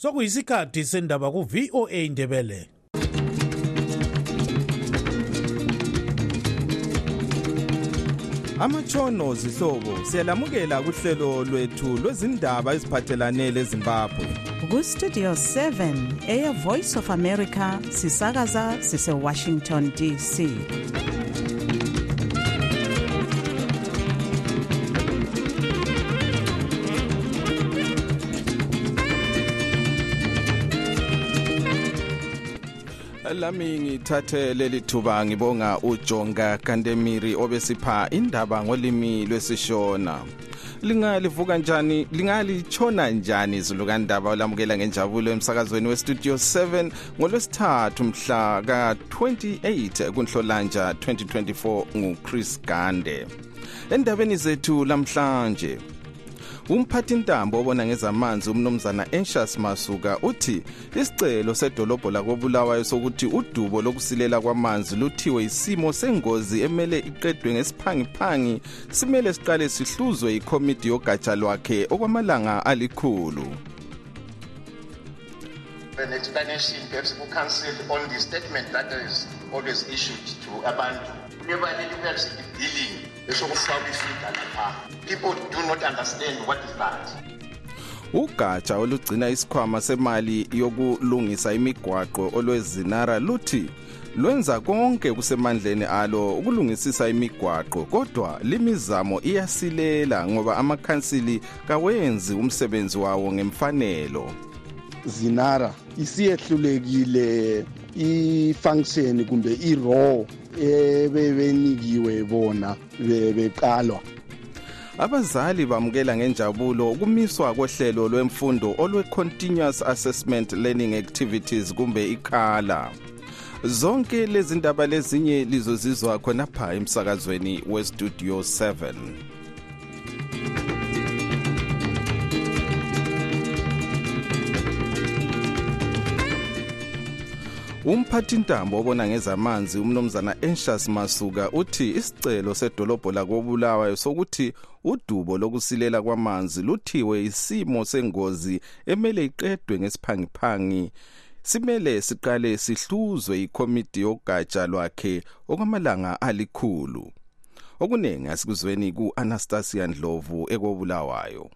sokuyisikhathi sendaba ku-voa indebele amatshono zihlobo siyalamukela kuhlelo lwethu lwezindaba eziphathelane lezimbabwe. Kustudio 7 eya voice of america sisakaza sisewashington dc lami ngithathe leli thuba ngibonga ujonga kantemiri obesipha indaba ngolimi lwesishona. Lingalivuka njani lingalitshona njani izulu kandaba olamukela ngenjabulo emsakazweni westudio 7 ngolwesithathu mhla ka-28 kunhlolanja 2024 nguchris gande. Endabeni zethu lamhlanje umphathintambo obona ngezamanzi umnumzana Anxious Masuka uthi isicelo sedolobho lakobulawayo sokuthi udubo lokusilela kwamanzi luthiwe isimo sengozi emele iqedwe ngesiphangiphangi simele siqale sihluzwe ikomiti yogatsha lwakhe okwamalanga alikhulu. An explanation perhaps ku-council on the statement that is always issued to abantu. Kuneba leli perhaps i-billing esokufakwa ifida lapha people do not understand what is that. Ugatsha olugcina isikhwama semali yokulungisa imigwaqo olwezinara luthi lwenza konke kusemandleni alo ukulungisisa imigwaqo kodwa limizamo iyasilela ngoba amakhansili kawenzi umsebenzi wawo ngemfanelo. Zinara isiyehlulekile i-function kumbe i-raw ebebenikiwe bona beqalwa. Abazali bamukela ngenjabulo ukumiswa kohlelo lwemfundo olwe-continuous assessment learning activities kumbe ikhala zonke lezi ndaba lezinye lizozizwa khonapha emsakazweni westudio 7 umphathintambo obona ngezamanzi umnumzana Anxious Masuka uthi isicelo sedolobho lakobulawayo sokuthi udubo lokusilela kwamanzi luthiwe isimo sengozi emele iqedwe ngesiphangiphangi. Simele siqale sihluzwe ikomiti yogatsha lwakhe okwamalanga alikhulu. Okuningi asikuzweni ku-anastasia ndlovu ekobulawayo.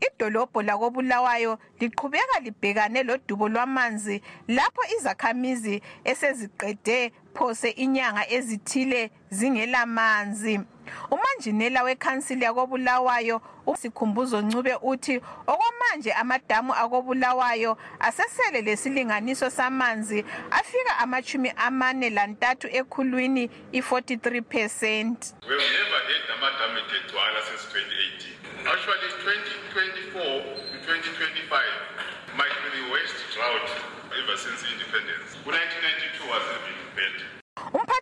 Idolobho lakobulawayo liqhubeka libhekane lodubo lwamanzi lapho izakhamizi eseziqede phose inyanga ezithile zingelamanzi umanjinela wekhansili yakobulawayo usikhumbuzo ncube uthi okwamanje amadamu akobulawayo asesele lesilinganiso samanzi afika amachumi amane lantathu ekhulwini i-43 percent We have never had amadamu egcwala since 2018. Actually, 2024 to 2025 might be the worst drought ever since independence.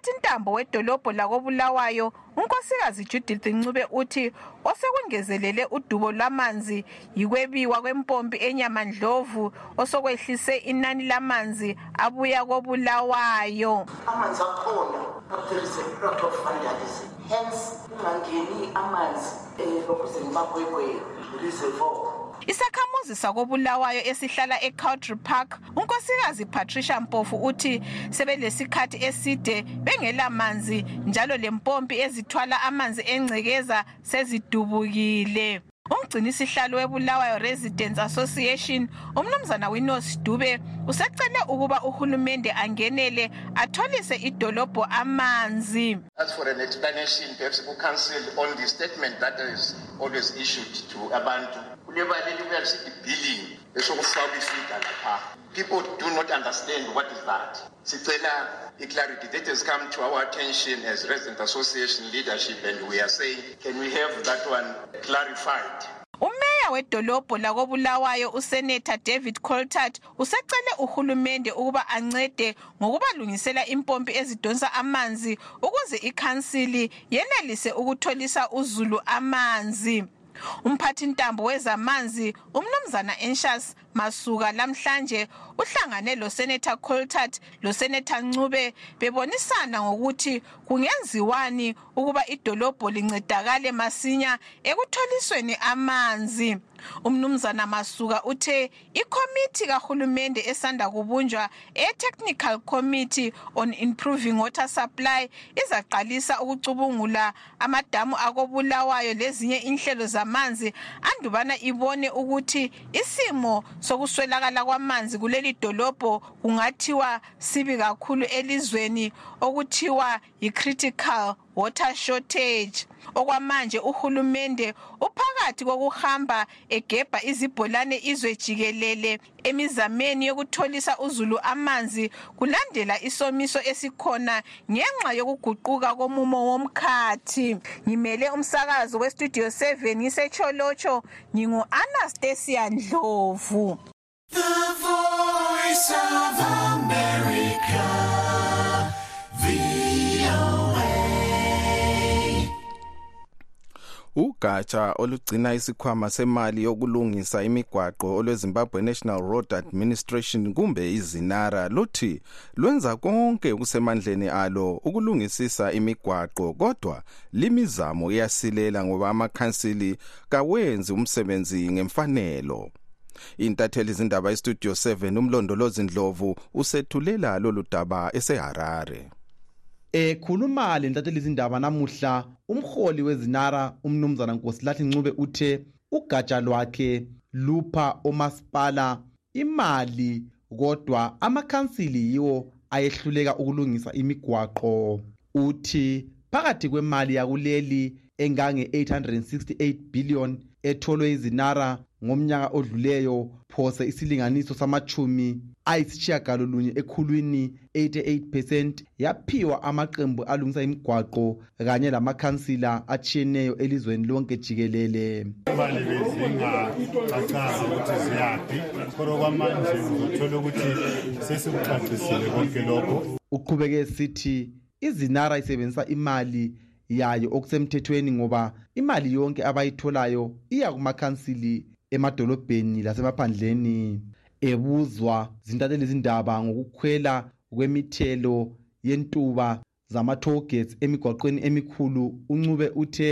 Umphathintambo wedolobho lakobulawayo unkosikazi judith ncube uthi osekungezelele udubo lwamanzi yikwebiwa kwempompi enyamandlovu osokwehlise inani lamanzi abuya kobulawayo. Amanzi akhona but there is a lot of vandalism hence kungangeni amanzi um lokhuze ngimagwegwe reservoir isakhamuzi sakobulawayo esihlala eCowdry Park unkosikazi Patricia Mpofu uthi sebelesikhathi eside bengelamanzi njalo lempompi ezithwala amanzi engcekeza sezidubukile. Umgcinisihlalo webulawayo residents association umnumzana winos dube usecele ukuba uhulumende angenele atholise idolobho amanzi. As for an explanation perhaps ku-council on the statement that is always issued to abantu. Kuneba leli perhaps i-billing esokufakwa ifida lapha people do not understand what is that. Sicela i-clarity. That has come to our attention as resident association leadership and we are saying can we have that one clarified? Umeya wedolobho lakobulawayo useneta david coltart usecele uhulumende ukuba ancede ngokubalungisela impompi ezidonsa amanzi ukuze ikhansili yenelise ukutholisa uzulu amanzi. Umphathintambo wezamanzi umnumzana Anxious masuka lamhlanje uhlangane losenator coltart losenator ncube bebonisana ngokuthi kungenziwani ukuba idolobho lincedakale masinya ekutholisweni amanzi. Umnumzana masuka uthe ikhomithi kahulumende esanda kubunjwa e-technical committee on improving water supply izaqalisa ukucubungula amadamu akobulawayo lezinye inhlelo zamanzi andubana ibone ukuthi isimo sokuswelakala kwamanzi kuleli dolobho kungathiwa sibi kakhulu elizweni okuthiwa yi-critical water shortage. Okwamanje uhulumende uphakathi kokuhamba egebha izibholane izwe jikelele emizameni yokutholisa uzulu amanzi kulandela isomiso esikhona ngenxa yokuguquka komumo womkhathi. Ngimele umsakazo westudio 7 ngisecholotsho ngingu-anastasia ndlovu. The voice of America, ugatsha olugcina isikhwama semali yokulungisa imigwaqo olwezimbabwe national road administration kumbe izinara luthi lwenza konke okusemandleni alo ukulungisisa imigwaqo kodwa limizamo iyasilela ngoba amakhansili kawenzi umsebenzi ngemfanelo. Intatheli izindaba istudio 7 umlondolozi ndlovu usethulela lolu daba eseharare ekhuluma lentatheli izindaba namuhla umholi wezinara umnumzana nkosilathi ncube uthe ugatsha lwakhe lupha omasipala imali kodwa amakhansili yiwo ayehluleka ukulungisa imigwaqo. Uthi phakathi kwemali yakuleli engange-868 billion etholwe izinara ngomnyaka odluleyo phose isilinganiso samachumi ayisitshiyagalolunye ekhulwini 88% yaphiwa amaqembu alungisa imigwaqo kanye lamakhansila atshiyeneyo elizweni lonke jikelele. Imali bezingacacanga ukuthi ziyaphi kodwa kwamanje uzothola ukuthi sesikucacisile konke lokho. Uqhubeke sithi izinara isebenzisa imali yayo okusemthethweni ngoba imali yonke abayitholayo iya kumakhansili emadolobheni lasemaphandleni. Ebuzwa zintatheli izindaba ngokukhwela kwemithelo yentuba zama-tollgates emigwaqweni emikhulu uncube uthe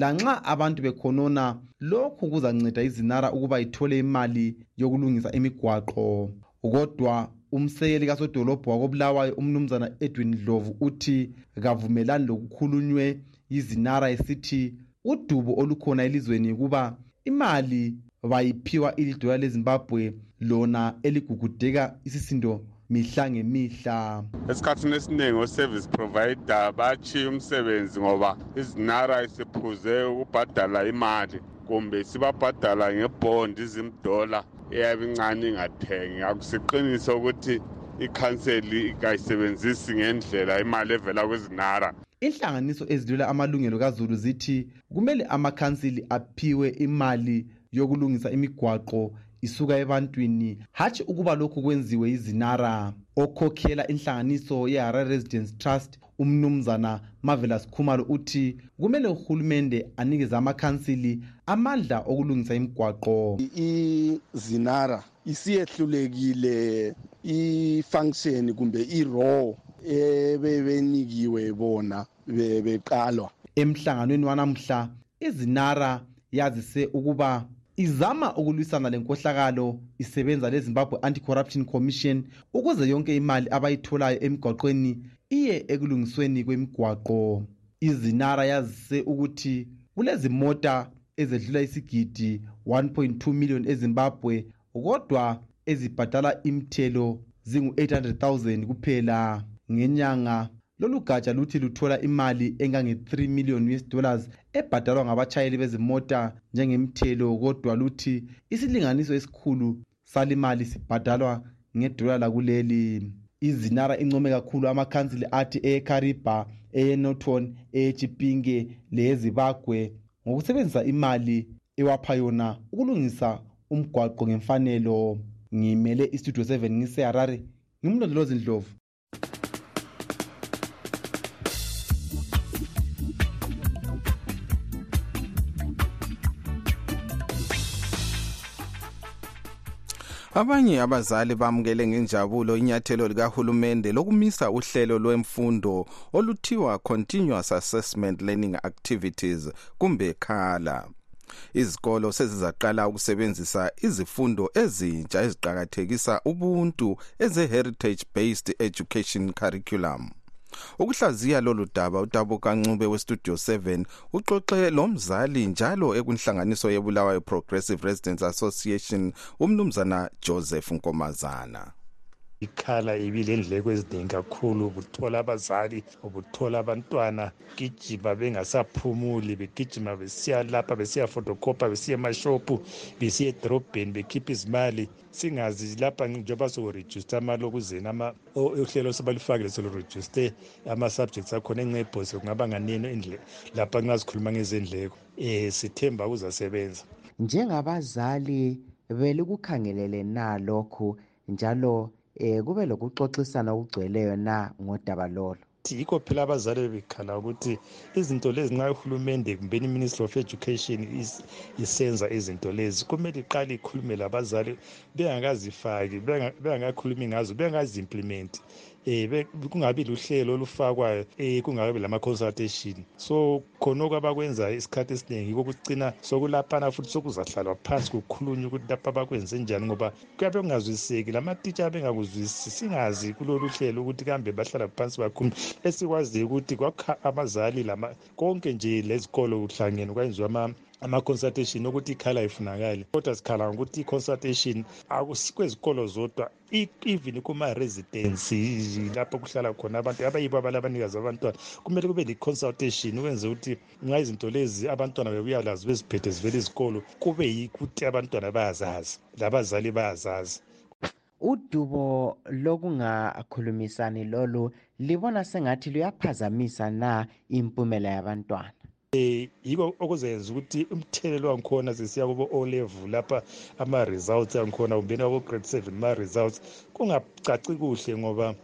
lanxa abantu bekhonona lokhu kuzanceda izinara ukuba ithole imali yokulungisa imigwaqo. Kodwa umsekeli kasodolobho wakobulawayo umnumzana edwin dlovu uthi kavumelani lokukhulunywe yizinara esithi udubo olukhona elizweni kuba imali bayiphiwa ilidola lezimbabwe lona eligugudeka isisindo mihla ngemihla. Esikhathini esiningi o-service provider bachiya umsebenzi ngoba izinara isiphuze ukubhadala imali kumbe sibabhadala ngebhondi izimdola eyabe incane ingathengi akusiqiniso ukuthi ikhanseli kayisebenzisi ngendlela imali evela kwezinara inhlanganiso ezidlula amalungelo kazulu zithi kumele amakhansili aphiwe imali yokulungisa imigwaqo isuka ebantwini. Hatshi ukuba lokhu kwenziwe izinara okhokhela inhlanganiso ye-harare residence trust umnumzana marvelous khumalo uthi kumele uhulumende anikeze amakhansili amandla okulungisa imigwaqo. Izinara isiyehlulekile i-function kumbe i-raw ebebenikiwe bona beqalwa. Emhlanganweni wanamhla izinara yazise ukuba izama ukulwisana lenkohlakalo isebenza lezimbabwe anti-corruption commission ukuze yonke imali abayitholayo emigwaqweni iye ekulungisweni kwemigwaqo. Izinara yazise ukuthi kulezimota ezedlula isigidi 1.2 million ezimbabwe kodwa ezibhadala imithelo zingu-800,000 kuphela. Ngenyanga lolu gatsha luthi luthola imali engange-3 million us dollars ebhadalwa ngabatshayeli bezimota njengemithelo kodwa luthi isilinganiso esikhulu salimali sibhadalwa ngedola lakuleli. Izinara income kakhulu amakhansili athi eyekariba eyenoton eyechipinge leyezibagwe ngokusebenzisa imali ewapha yona ukulungisa umgwaqo ngemfanelo. Ngimele istudio 7 ngiseharare ngimlondolozi ndlovu. Abanye abazali bamukele ngenjabulo inyathelo likahulumende lokumisa uhlelo lwemfundo oluthiwa continuous assessment learning activities kumbe khala izikolo sezizaqala ukusebenzisa izifundo ezintsha eziqakathekisa ubuntu eze-heritage based education curriculum ukuhlaziya lolu daba utabo kancube westudio 7 uxoxe lomzali njalo ekunhlanganiso yebulawayo progressive residents association umnumzana joseph nkomazana ikhala ibilendleko eziningi kakhulu ubuthola abazali ubuthola abantwana gijima bengasaphumuli begijima besiya lapha besiya fotocopa besiya emashophu besiya edorobheni bekhipha izimali. Singazi lapha njengoba sokurejuste amali okuzeni uhlelo sebalifakile solurejuste ama-subjects akhona enxebhose kungaba nganeno lapha nxa sikhuluma ngezendleko. Um sithemba kuzasebenza njengabazali belikukhangelele na lokhu njalo eh kube lokuxoxisana okugcweleyo na ngodaba lolo? Yikho phela abazali bebekhala ukuthi izinto lezi nxa uhulumende kumbeni i-ministry of education isenza izinto lezi kumele iqale ikhulume labazali bengakazifaki bengakakhulumi ngazo bengazi-implimenti eh kungabi luhlelo olufakwayo eh kungabi lama-consultation so khonokho abakwenzayo isikhathi esiningi yiko kucina sokulaphana futhi sokuzahlalwa phansi kukhulunywa ukuthi lapha abakwenze njani ngoba kuyabe kungazwisiseki lamatitsha bengakuzwisisi singazi kulolu hlelo ukuthi kambe bahlala phansi bakhuluma esikwaziyo ukuthi kwakha abazali lama konke nje lezikolo kuhlangene kwenziwa ama-consultation ukuthi ikhala ifunakali kodwa sikhala ngokuthi i-consultation kwezikolo zodwa even kuma-residence lapho kuhlala khona abantu abayibo abala abanikazi abantwana kumele kube le-consultation ukwenze ukuthi nxa izinto lezi abantwana bebuya lazo beziphethe zivele izikolo kube yikuthi abantwana bayazazi labazali bayazazi. Udubo lokungakhulumisani lolu libona sengathi luyaphazamisa na impumela yabantwana? Eh yiko okuzenza ukuthi umthelelo wangikhona sesiya kubo O level lapha ama results angikhona umbeni wabo grade 7 ma results kungacaci kuhle ngoba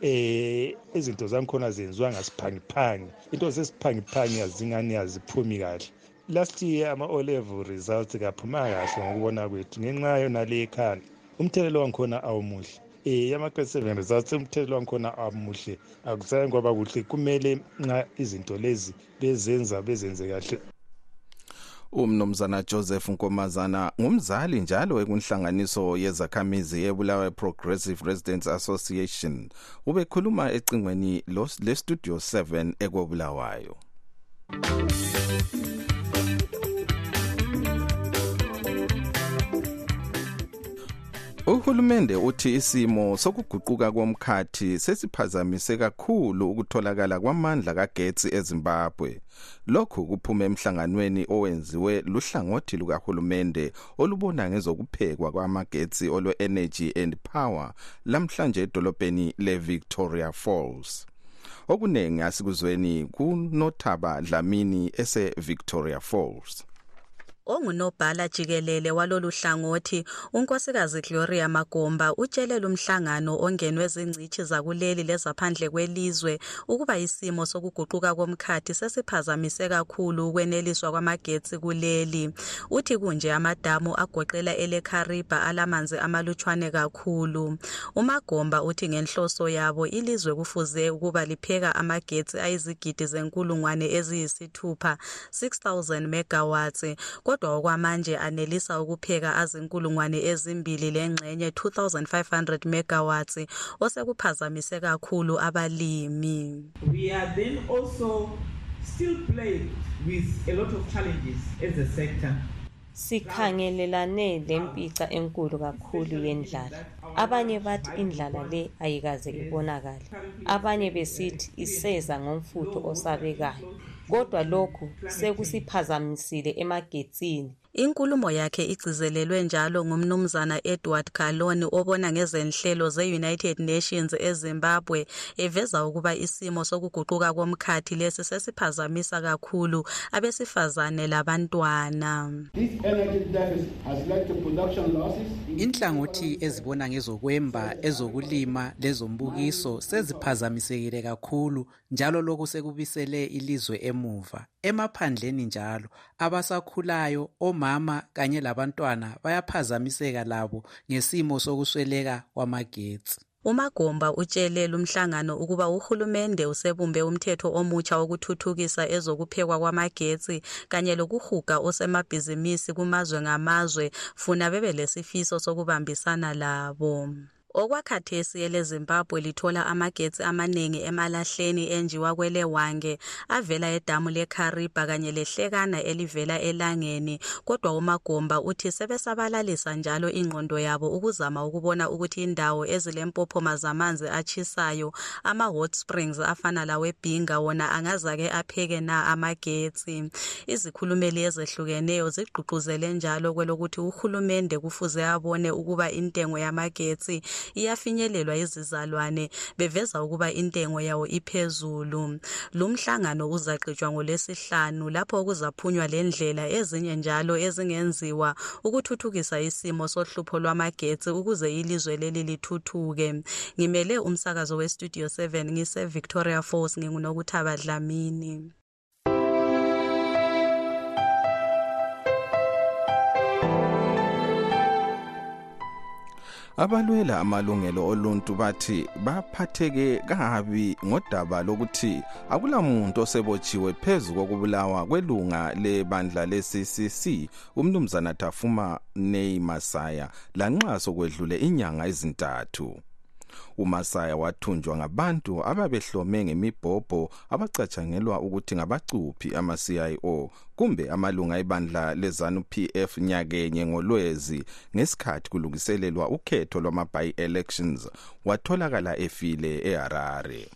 eh izinto zangikhona zenziwa ngasiphangiphangi. Into zesiphangiphangi azingani aziphumi kahle. Last year ama O level results kaphuma kahle ngokubona kwethu ngenxa yona le ekhanda umthelelo wangikhona awumuhle. Eh ama-grade seven results umthelelo wangikhona amuhle. Akusaye ngoba kuhle. Kumele nxa izinto lezi bezenza bezenze kahle. Umnumzana joseph nkomazana ngumzali njalo ekunhlanganiso yezakhamizi yebulawayo progressive residents association. Ubekhuluma ecingweni lestudio 7 ekobulawayo. Uhulumende uthi isimo sokuguquka komkhathi sesiphazamise kakhulu ukutholakala kwamandla kagetsi ezimbabwe. Lokhu kuphuma emhlanganweni owenziwe luhlangothi lukahulumende olubona ngezokuphekwa kwamagetsi olwe-energy and power lamhlanje edolobheni le-victoria falls. Okuningi asikuzweni kunothaba dlamini ese-victoria falls. Ongunobhala jikelele walolu hlangothi unkosikazi gloria magomba utshele lumhlangano ongenwe zingcitshi zakuleli lezaphandle kwelizwe ukuba isimo sokuguquka komkhathi sesiphazamise kakhulu ukweneliswa kwamagetsi kuleli. Uthi kunje amadamu agoqela elekhariba alamanzi amalutshwane kakhulu. Umagomba uthi ngenhloso yabo ilizwe kufuze ukuba lipheka amagetsi ayizigidi zenkulungwane eziyisithupha 6000 megawatts kodwa okwamanje anelisa ukupheka azinkulungwane ezimbili lengxenye 2500 megawatts osekuphazamise kakhulu abalimi. We are then also still plagued with a lot of challenges as a sector. Sikhangelelane lempica enkulu kakhulu yendlala. Abanye bathi indlala le ayikaze ibonakale. Abanye besithi iseza ngomfutho osabekayo. Kodwa lokhu sekusiphazamisile emagetsini. Inkulumo yakhe igcizelelwe njalo ngumnumzana edward galon obona ngezenhlelo ze-united nations ezimbabwe eveza ukuba isimo sokuguquka komkhathi lesi sesiphazamisa kakhulu abesifazane labantwana. Inhlangothi ezibona ngezokwemba ezokulima lezombukiso seziphazamisekile kakhulu njalo lokhu sekubisele ilizwe emuva. Emaphandleni njalo abasakhulayo omama kanye labantwana bayaphazamiseka labo ngesimo sokusweleka kwamagetsi. Umagomba utshele lumhlangano ukuba uhulumende usebumbe umthetho omutsha wokuthuthukisa ezokuphekwa kwamagetsi kanye lokuhuga osemabhizimisi kumazwe ngamazwe funa bebe lesifiso sokubambisana labo. Okwakhathesi elezimbabwe lithola amagetsi amaningi emalahleni enjiwa kwelewange avela edamu lekariba kanye lehlekana elivela elangeni kodwa umagomba uthi sebesabalalisa njalo ingqondo yabo ukuzama ukubona ukuthi indawo ezilempophoma zamanzi atshisayo ama-hot springs afana lawebhinga wona angazake apheke na amagetsi? Izikhulumeli ezehlukeneyo zigqugquzele njalo kwelokuthi uhulumende kufuze abone ukuba intengo yamagetsi iyafinyelelwa izizalwane beveza ukuba intengo yawo iphezulu. Lumhlangano uzaqhutshwa ngolwesihlanu lapho kuzaphunywa lendlela ezinye njalo ezingenziwa ukuthuthukisa isimo sohlupho lwamagetsi ukuze ilizwe leli lithuthuke. Ngimele umsakazo westudio 7 ngise-victoria falls ngingunokuthaba dlamini. Abalwela amalungelo oluntu bathi baphatheke kabi ngodaba lokuthi akulamuntu osebotshiwe phezu kokubulawa kwelunga lebandla le-ccc umnumzana tafuma nei masaya lanxa sokwedlule inyanga ezintathu. Umasaya wathunjwa ngabantu ababehlome ngemibhobho abacatshangelwa ukuthi ngabacuphi ama-cio kumbe amalunga ebandla lezanu pf nyakenye ngolwezi ngesikhathi kulungiselelwa ukhetho lwama-by-elections watholakala efile eharare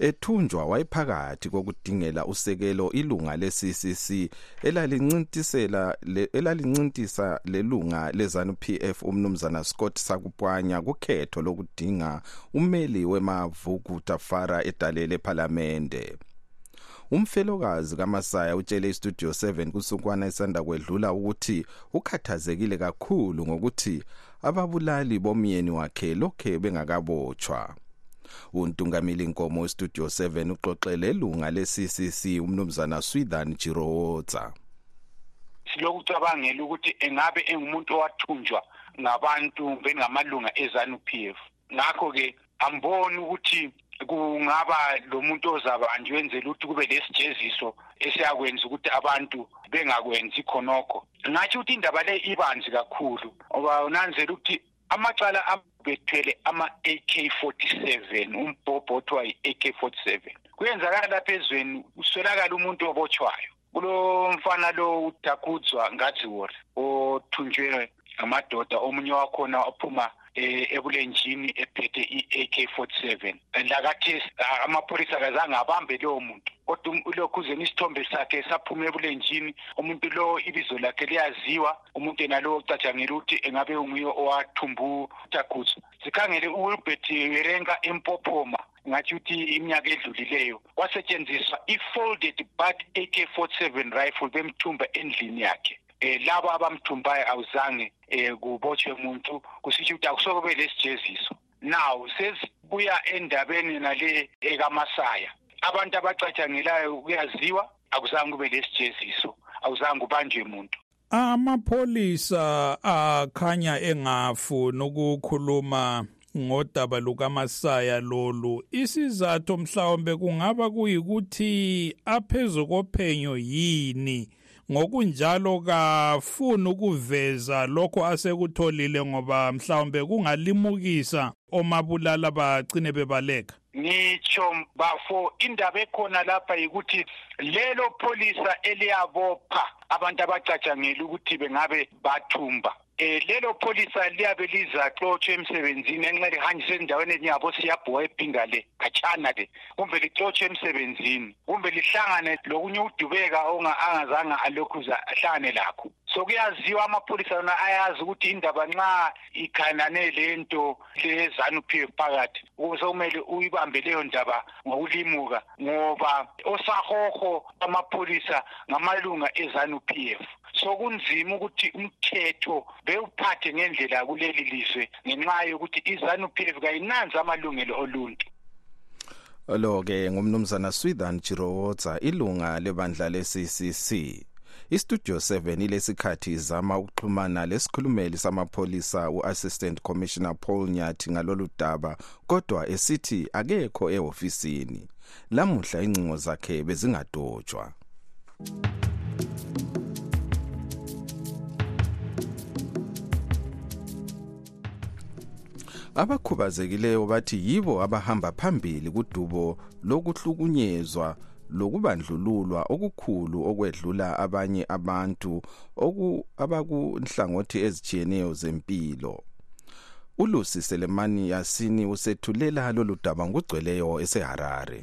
ethunjwa wayephakathi kokudingela usekelo ilunga le-ccc elalincintisela elalincintisa lelunga lezanu pf umnumzana scott sakupwanya kukhetho lokudinga umeli wemavuku tafara edalele ephalamende. Umfelokazi kamasaya utshele istudio 7 kusukwana esanda kwedlula ukuthi ukhathazekile kakhulu ngokuthi ababulali bomyeni wakhe lokhe bengakabotshwa. Untungameli nkomo westudio 7 uxoxele lunga le-ccc umnumzana swithan jirowotsa silokucabangela ukuthi engabe engumuntu owathunjwa ngabantu bengamalunga ezanu p f. Ngakho-ke amboni ukuthi kungaba lo muntu ozabanjwe wenzela ukuthi kube lesijeziso esiyakwenza ukuthi abantu bengakwenzi khonokho. Ngatsho ukuthi indaba le ibanzi kakhulu ngoba unanzela ukuthi amacala bethwele ama-AK47 umbhobho othiwa yi-AK47 kuyenzakala lapha ezweni uswelakala umuntu obotshwayo. Kulo mfana lo udakudzwa ngadziwori othunjwe ngamadoda omunye wakhona waphuma ebulenjini ephethe i-AK47 lakathesi amapholisa kazange abambe lowo muntu. Kodwa ulokhuzeni isithombe sakhe saphuma ebulenjini umuntu lo ibizo lakhe liyaziwa. Umuntu yena lo ocatshangela ukuthi engabe unguye owathumba utaguzo sikhangele uwilbert werenka empophoma ngathi ukuthi iminyaka edlulileyo kwasetshenziswa i-folded but AK47 rifle bemthumba endlini yakhe. Eh laba abamthumbayo awuzange eh kubotshwe umuntu kusisho ukuthi akusoke lesijeziso. Now sesibuya endabeni nale ekamasaya. Abantu abacatshangelayo kuyaziwa akuzange kube lesijeziso awuzange ubanjwe umuntu amapholisa akhanya engafuni ukukhuluma ngodaba lukamasaya lolu. Isizathu mhlawumbe kungaba kuyikuthi aphezu kophenyo yini? Ngokunjalo kafuni ukuveza lokho asekutholile ngoba mhlawumbe kungalimukisa omabulala bagcine bebaleka. Ngitsho bafo indaba ekhona lapha yikuthi lelo pholisa eliyabopha abantu abacatshangela ukuthi bengabe bathumba. Eh lelo pholisa liyabe lizaxotshwa emsebenzini enxa lihanjiswe ezindaweni ezinyabo siyabhuwa ebhinga le khatshana le. Kumbe lixotshwe emsebenzini kumbe lihlangane lokunye udubeka angazange alokhuza ahlangane lakho. So kuyaziwa amapholisa yona ayazi ukuthi indaba nxa ikhanane lento lezanu p f phakathi sokumele uyibambe leyo ndaba ngokulimuka ngoba osahoho amapholisa ngamalunga ezanu p f. sokunzima ukuthi umthetho bewuphathe ngendlela kuleli lizwe ngenxa yokuthi izanu p f kayinanzi amalungelo oluntu. Lo ke ngumnumzana Swithan Jirowotsa ilunga lebandla le-CCC istudio 7 ilesikhathi izama ukuxhumana lesikhulumeli samapholisa uassistant commissioner Paul Nyathi ngalolu daba kodwa esithi akekho ehofisini. Lamuhla incingo zakhe bezingadotshwa. Abakhubazekileyo bathi yibo abahamba phambili kudubo lokuhlukunyezwa lokubandlululwa okukhulu okwedlula abanye abantu oku abakunhlangothi ezijiyeneyo zempilo. Ulusi selemani yasini usethulela lolu daba ngugcweleyo eseharare.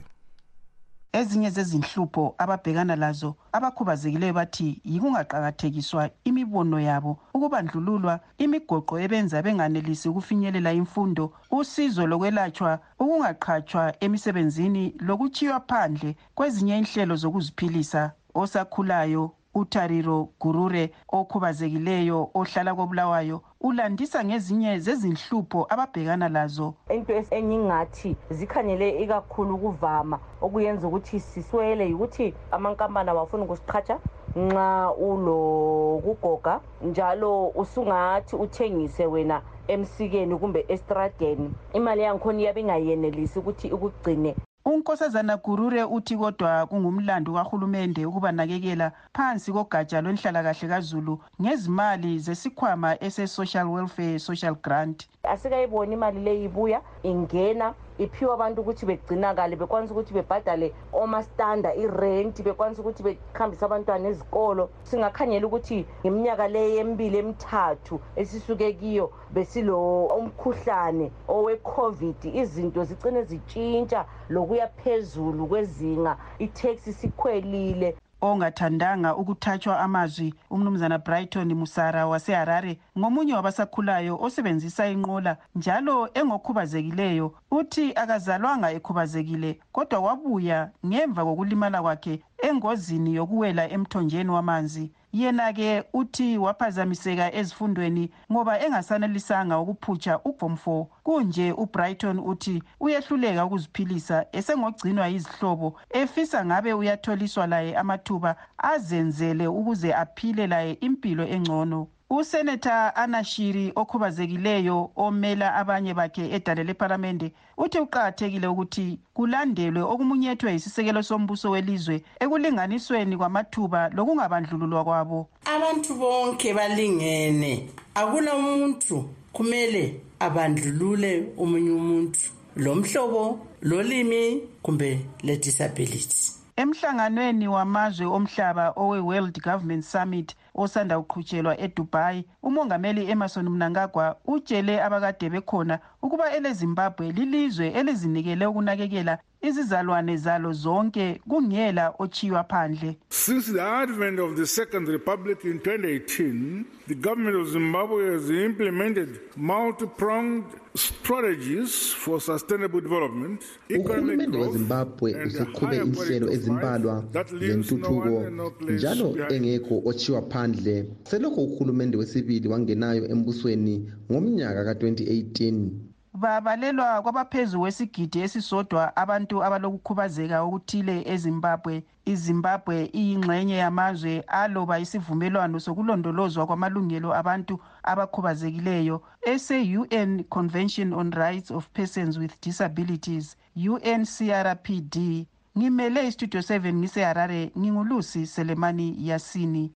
Ezinye zezinhlupho ababhekana lazo abakhubazekileyo bathi yikungaqakathekiswa imibono yabo ukubandlululwa imigoqo ebenza benganelisi ukufinyelela imfundo usizo lokwelatshwa ukungaqhatshwa emisebenzini lokuchiywa phandle kwezinye inhlelo zokuziphilisa osakhulayo. Utariro gurure okhubazekileyo ohlala kobulawayo ulandisa ngezinye zezinhlupho ababhekana lazo. Into engingathi zikhanyele ikakhulu ukuvama okuyenza ukuthi siswele yikuthi amankampani awafuni ukusiqhatsha nxa ulokugoga njalo usungathi uthengise wena emsikeni kumbe estradeni. Imali yangikhona iyabe ingayenelisi ukuthi ikugcine unkosazana gurure uthi kodwa kungumlando kahulumende ukubanakekela phansi kogatsha lwenhlalakahle kazulu ngezimali zesikhwama ese-social welfare social grant. Asikayiboni imali leyi ibuya ingena iphiwa abantu ukuthi begcinakale bekwanisa ukuthi bebhadale omastanda irenti bekwanisa ukuthi behambise abantwana ezikolo. Singakhanyela ukuthi ngeminyaka leyi emibili emithathu esisuke kiyo besilo umkhuhlane owe-covid izinto zigcine zitshintsha lokuya phezulu kwezinga itaxi sikhwelile. Ongathandanga ukuthatshwa amazwi umnumzana brighton musara waseharare ngomunye wabasakhulayo osebenzisa inqola njalo engokhubazekileyo uthi akazalwanga ekhubazekile kodwa wabuya ngemva kokulimala kwakhe engozini yokuwela emthonjeni wamanzi. Yena-ke uthi waphazamiseka ezifundweni ngoba engasanelisanga ukuphutsha uform 4 kunje ubrighton uthi uyehluleka ukuziphilisa esengogcinwa yizihlobo efisa ngabe uyatholiswa laye amathuba azenzele ukuze aphile laye impilo engcono. Useneta anashiri okhubazekileyo omela abanye bakhe edale lephalamende uthi kuqakathekile ukuthi kulandelwe okumunyethwe yisisekelo sombuso welizwe ekulinganisweni kwamathuba lokungabandlululwa kwabo. Abantu bonke balingene. Akula umuntu kumele abandlulule omunye umuntu lo mhlobo lolimi kumbe le-disability emhlanganweni wamazwe omhlaba owe-world government summit osanda kuqhutshelwa edubai umongameli emerson mnangagwa utshele abakade bekhona ukuba elezimbabwe lilizwe elizinikele ukunakekela izizalwane zalo zonke kungela ochiywa phandle. Since the advent of the Second Republic in 2018, the government of Zimbabwe has implemented multi-pronged strategies for sustainable development, economic uhulumende wezimbabwe useqhube inhlelo ezimbalwa life that leaves no zentuthuko njalo engekho ochiwa phandle. Selokho uhulumende wesibili wangenayo embusweni ngomnyaka ka-2018 babalelwa kwabaphezu kwesigidi esisodwa abantu abalokukhubazeka okuthile ezimbabwe izimbabwe iyingxenye yamazwe aloba isivumelwano sokulondolozwa kwamalungelo abantu abakhubazekileyo ese-un convention on rights of persons with disabilities uncrpd ngimele istudio 7 ngiseharare ngingulusi selemani yasini.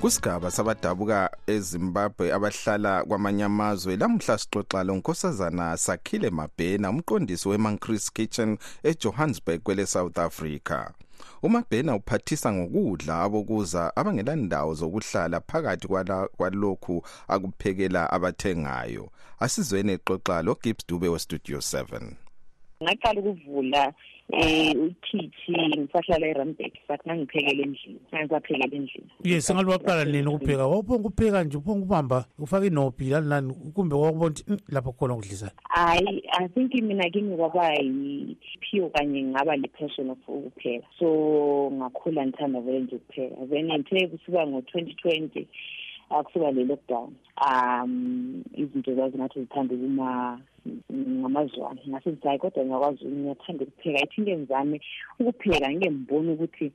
Kusigaba sabadabuka ezimbabwe abahlala kwamanye amazwe lamuhla sixoxa lo nkosazana sakhile mabhena umqondisi we-mancris kitchen ejohannesburg kwele-south africa. Umabhena uphathisa ngokudla abokuza abangelandawo zokuhlala phakathi kwalokhu akuphekela abathengayo. Asizweni exoxa lo gibbs dube westudio 7 ngaqala ukuvula eh ukhithi ngisahlala eRandburg but ngangiphekela endlini ngisaphekela endlini. Yes ngabe waqala nini ukupheka wawuphonga ukupheka nje uphonga ukubamba ufake inobhi lani lani kumbe wakubona ukuthi "Mm, lapho khona okudlisayo hayi i think mina kimi kwaba yiphiwo kanye ngaba le-passion of ukupheka. So ngakhula ngithanda vele nje ukupheka. Then ngithe kusuka ngo-twenty twenty akusuka le-lockdown um izinto zazingathi zithanda ukuma ngamazwane ngase ngithi hayi kodwa ngiyakwazi ngiyathanda ukupheka. I think ngizame ukupheka ngike ngibone ukuthi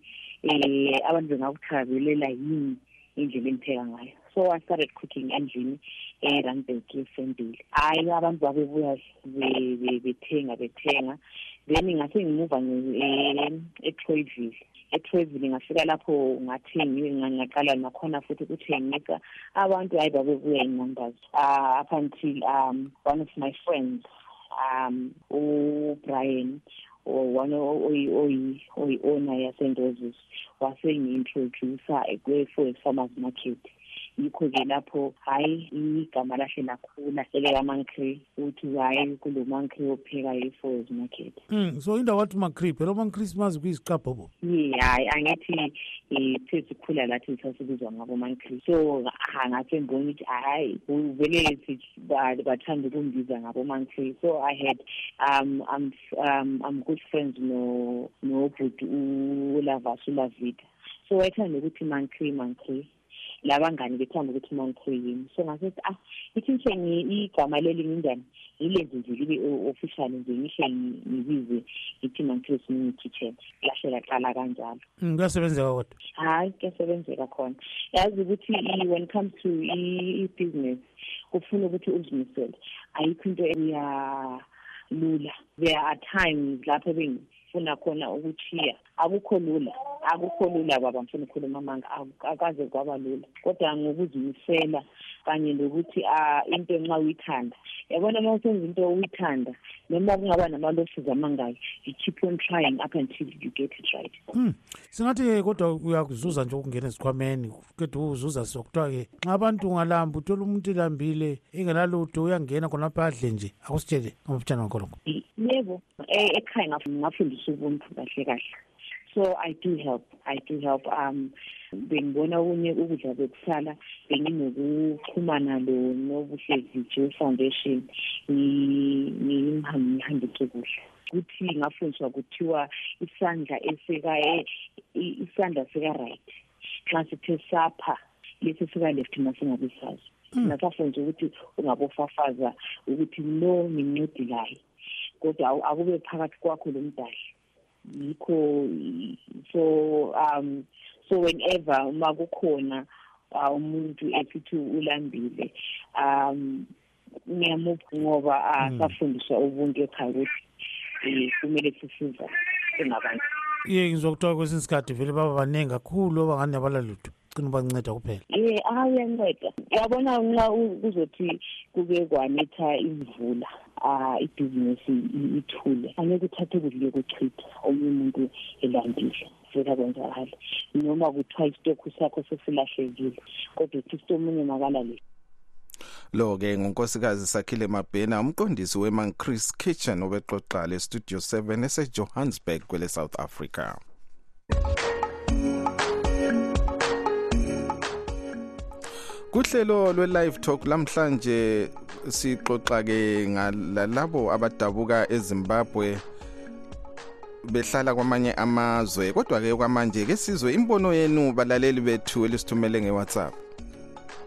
eh abantu bengakuthakazelela yini indlela engipheka ngayo. So i started cooking endlini eRandburg eFendile hayi abantu babebuya be- be- bethenga bethenga. Then ngase ngimuva eTroyville eTroyville ngafika lapho ngathengiwe ngaqala nakhona futhi ukuthengisa abantu hayi babebuya in numbers uh, up until um one of my friends um uBrian or one oyi-owner yasenroses wasengi-introducer kwe-for farmers market. Yikho-ke lapho hhayi igama lahle lakhula elekamankrey ukuthi hhayi kulo mankrey opheka i-forest market Mm, so indawo wathi umancree phela umanchristmas kuyisiqabhobo ye hhayi angithi um sesikhula lathi sasibizwa ngabo-mankrey so ha ngase ngibona ukuthi hhayi vele si- ba- bathanda ukungibiza ngabo-mankrey so i had um i'm um i'm good friends no nobhuti ulavas ulavita so wayethanda ukuthi mankrey mankrey labangani bethanda ukuthi mankrey yini so ngasethi ah ithi ngishe igama leli ngindani yilenze nje libe official nje ngishe ngi- ngibize ithi mankrey community kitchen lahle laqala kanjalo. Mm, kuyasebenzeka kodwa? Hayi kuyasebenzeka khona. Yazi ukuthi i- when it comes to i- i-business kufuna ukuthi uzimisele. Ayikho into eyalula. There are times lapho bengifuna khona ukuthiya akukho lula. Akukho lula baba ngifuna ukukhuluma amanga Aku- akaze kwaba lula. Kodwa ngokuzimisela kanye nokuthi um into nxa uyithanda. Yabona uma usenza into uyithanda noma kungaba namalosses amangayo you keep on trying up until you get it right. Hmm. singathi-ke kodwa uyakuzuza nje ukungena ezikhwameni kede uzuza sokuthiwa-ke nxa abantu ungalamba uthola umuntu elambile engelalutho uyangena khonapha adle nje akusitshele ngomfutshana wakholonkolo yebo e- ekhaya ngaf- ngafundisa ubuntu kahle kahle. So i do help. I do help um bengibona okunye ukudla bekusala benginokuxhumana lo nobuhlezi Joe Foundation. Ngi- ngimhambe ngihambise kuhle. Kuthi ngafundiswa kuthiwa isandla esika e- i- isandla sika right. Xa sithe sapha lesi sika left masingabe sazi. Nasafundisa ukuthi ungabofafaza ukuthi lo ngincedilayo kodwa awu- akube phakathi kwakho lo mdali. Yikho so um so whenever uma kukhona uh, umuntu esithi ulambile um ngiyamupha ngoba uh, safundiswa ubuntu ekhaya um kumele sisiza singabantu iye ngizokuthiwa kwesinye isikhathi vele baba baningi kakhulu abangani abalalutho cina ubanceda kuphela. Ye uyanceda uyabona nxa kuzothi kuke kwanetha imvula. Um ibhizinesi i- ithule. Angeke uthathe kudle kuchitha omunye umuntu elambile vela kwenzakala noma kuthiwa isitokhu sakho sesilahlekile kodwa uthi sitomunye makalale lo-ke ngunkosikazi sakhile mabhena umqondisi we-mancris kitchen obexoxa le-studio 7 esejohannesburg kwele south africa. Kuhlelo lwe-live talk lamhlanje sixoxa-ke ngalalabo abadabuka ezimbabwe behlala kwamanye amazwe. Kodwa-ke kwamanje ke sizwe imbono yenu balaleli bethu elisithumele ngewhatsapp.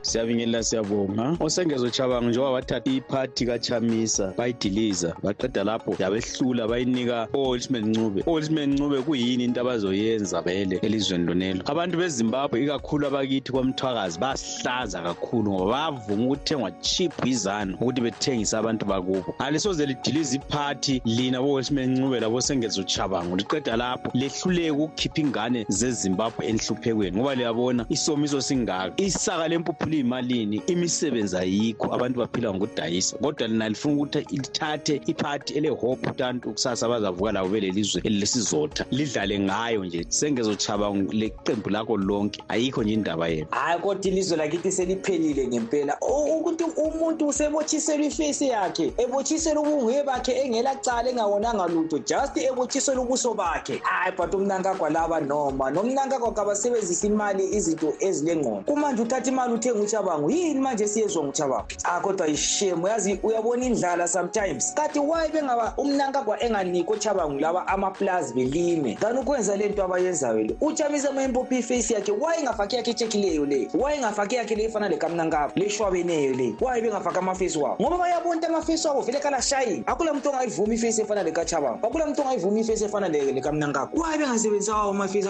Siyabingelela siyabonga. Osengezocabanga njengoba bathatha iphathi kachamisa bayidiliza baqeda lapho yabehlula bayinika o-olsman ncube. O-olsman ncube kuyini into abazoyenza vele elizweni lonelo? Abantu bezimbabwe ikakhulu abakithi kwamthwakazi basihlaza kakhulu ngoba bayavuma ukuthengwa chip yizanu ukuthi bethengise abantu bakubo. Alisoze lidilize iphathi lina bo-olsman ncube labosengezocabanga liqeda lapho lehluleke ukukhipha ingane zezimbabwe enhluphekweni. Ngoba liyabona isomiso singaka isaka lempuphu likhule iyimalini imisebenzi ayikho abantu baphila ngokudayisa. Kodwa lina lifuna ukuthi lithathe iphathi elehope utantu kusasa bazavuka labo belelizwe elilesizotha lidlale ngayo nje. Sengezochaba leqembu lakho lonke ayikho nje indaba yenu hayi kodwa ilizwe lakithi seliphelile ngempela. Ukuthi umuntu usebotshiselwa ifesi yakhe ebotshiselwa ubunguye bakhe engelacala engawonanga lutho just ebotshiselwa ubuso bakhe. Hayi but umnankagwa laba noma nomnankagwa kabasebenzisa imali izinto ezilengqondo. Kumanje uthatha imali uchabango yini manje siyezwa nguchabango ah kodwa ishame yazi uyabona indlala sometimes. Kanti why bengaba umnankagwa enganikho chabango laba amapulazi belime? Kanti ukwenza le nto abayenzayo le uchamisa mayempophi ifesi yakhe why ingafaki yakhe echekileyo le? Why ingafaki yakhe le efana lekamnankaba leshwabeneyo le? Why bengafaki amafesi wabo? Ngoba bayabona amafesi wabo vele kalashayini akula muntu ongayivumi ifesi efana lekachabango akula muntu ongayivumi ifesi efana lekamnankaba why bengasebenzisa wawo amafesi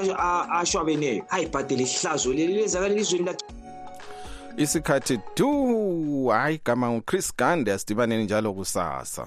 ashwabeneyo? Hayi bhadele ihlazo leli lezakala elizweni lakhe isikhathi du hayi gama nguchris gande asidibaneni njalo kusasa